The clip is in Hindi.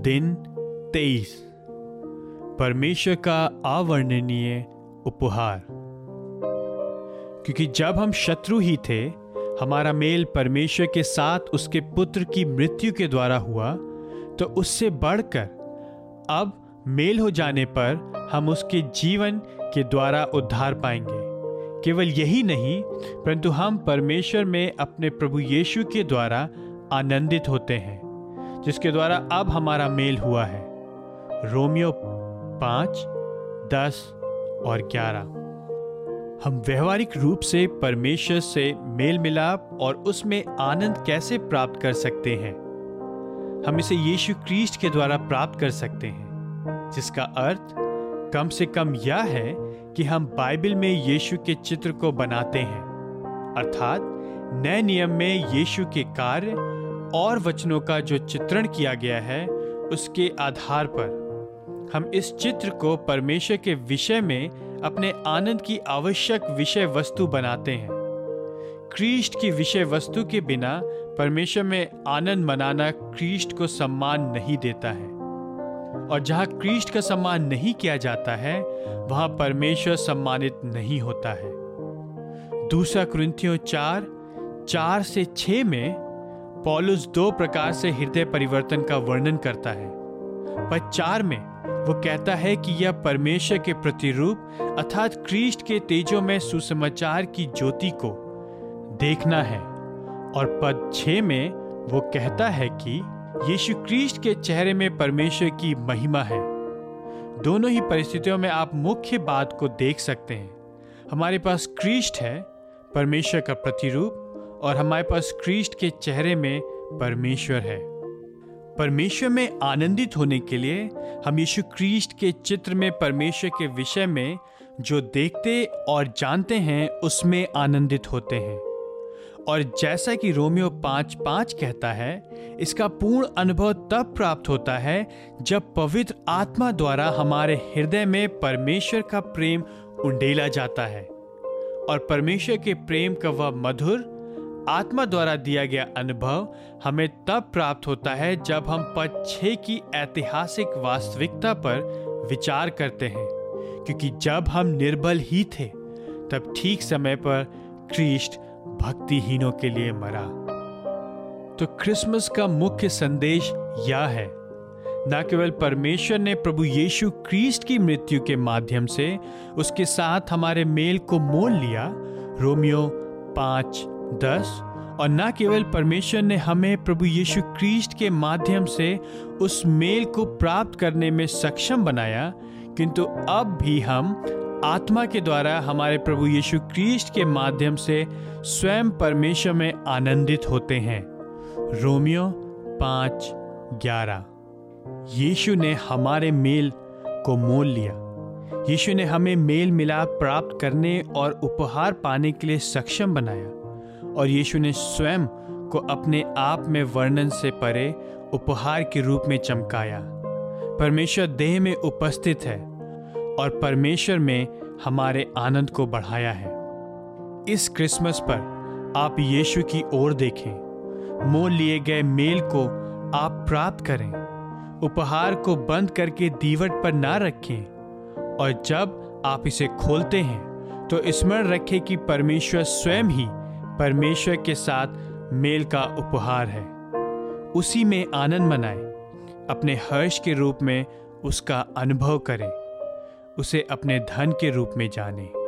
दिन तेईस। परमेश्वर का अवर्णनीय उपहार। क्योंकि जब हम शत्रु ही थे, हमारा मेल परमेश्वर के साथ उसके पुत्र की मृत्यु के द्वारा हुआ तो उससे बढ़कर अब मेल हो जाने पर हम उसके जीवन के द्वारा उद्धार पाएँगे। केवल यही नहीं, परंतु हम परमेश्वर में अपने प्रभु यीशु के द्वारा आनंदित होते हैं। जिसके द्वारा अब हमारा मेल हुआ है। रोमियो पाँच, दस और ग्यारह। हम व्यवहारिक रूप से परमेश्वर से मेल मिलाप और उसमें आनंद कैसे प्राप्त कर सकते हैं? हम इसे यीशु क्रिस्ट के द्वारा प्राप्त कर सकते हैं, जिसका अर्थ कम से कम यह है कि हम बाइबल में यीशु के चित्र को बनाते हैं। अर्थात नए नियम में यीशु के कार्य और वचनों का जो चित्रण किया गया है, उसके आधार पर। हम इस चित्र को परमेश्वर के विषय में अपने आनंद की आवश्यक विषय वस्तु बनाते हैं। क्रीस्ट की विषय वस्तु के बिना परमेश्वर में आनंद मनाना क्रीष्ट को सम्मान नहीं देता है। और जहाँ क्रीस्ट का सम्मान नहीं किया जाता है, वहाँ परमेश्वर सम्मानित नहीं होता है। दूसरा क्रंथियों चार चार से छ में पॉलुस दो प्रकार से हृदय परिवर्तन का वर्णन करता है। पर चार में वो कहता है कि यह परमेश्वर के प्रतिरूप अर्थात क्रीस्ट के तेजों में सुसमाचार की ज्योति को देखना है। और पद छ में वो कहता है कि यीशु क्रिस्ट के चेहरे में परमेश्वर की महिमा है। दोनों ही परिस्थितियों में आप मुख्य बात को देख सकते हैं। हमारे पास क्रिस्ट है, परमेश्वर का प्रतिरूप और हमारे पास क्रिस्ट के चेहरे में परमेश्वर है। परमेश्वर में आनंदित होने के लिए हम यीशु क्रिस्ट के चित्र में, परमेश्वर के विषय में जो देखते और जानते हैं, उसमें आनंदित होते हैं। और जैसा कि रोमियो पाँच पाँच कहता है, इसका पूर्ण अनुभव तब प्राप्त होता है जब पवित्र आत्मा द्वारा हमारे हृदय में परमेश्वर का प्रेम उंडेला जाता है। और परमेश्वर के प्रेम का वह मधुर आत्मा द्वारा दिया गया अनुभव हमें तब प्राप्त होता है जब हम पद छः की ऐतिहासिक वास्तविकता पर विचार करते हैं। क्योंकि जब हम निर्बल ही थे, तब ठीक समय पर क्रिस्ट भक्तिहीनों के लिए मरा। तो क्रिसमस का मुख्य संदेश यह है, न केवल परमेश्वर ने प्रभु यीशु क्रिस्ट की मृत्यु के माध्यम से उसके साथ हमारे मेल को मोल लिया, रोमियो पाँच दस, और न केवल परमेश्वर ने हमें प्रभु यीशु क्रिस्ट के माध्यम से उस मेल को प्राप्त करने में सक्षम बनाया, किंतु अब भी हम आत्मा के द्वारा हमारे प्रभु यीशु क्रिस्ट के माध्यम से स्वयं परमेश्वर में आनंदित होते हैं। रोमियो पाँच, ग्यारह। यीशु ने हमारे मेल को मोल लिया। यीशु ने हमें मेल मिलाप प्राप्त करने और उपहार पाने के लिए सक्षम बनाया। और यीशु ने स्वयं को अपने आप में वर्णन से परे उपहार के रूप में चमकाया। परमेश्वर देह में उपस्थित है और परमेश्वर में हमारे आनंद को बढ़ाया है। इस क्रिसमस पर आप यीशु की ओर देखें। मोल लिए गए मेल को आप प्राप्त करें। उपहार को बंद करके दीवट पर ना रखें और जब आप इसे खोलते हैं तो स्मरण रखें कि परमेश्वर स्वयं ही परमेश्वर के साथ मेल का उपहार है। उसी में आनंद मनाएँ। अपने हर्ष के रूप में उसका अनुभव करें। उसे अपने धन के रूप में जाने।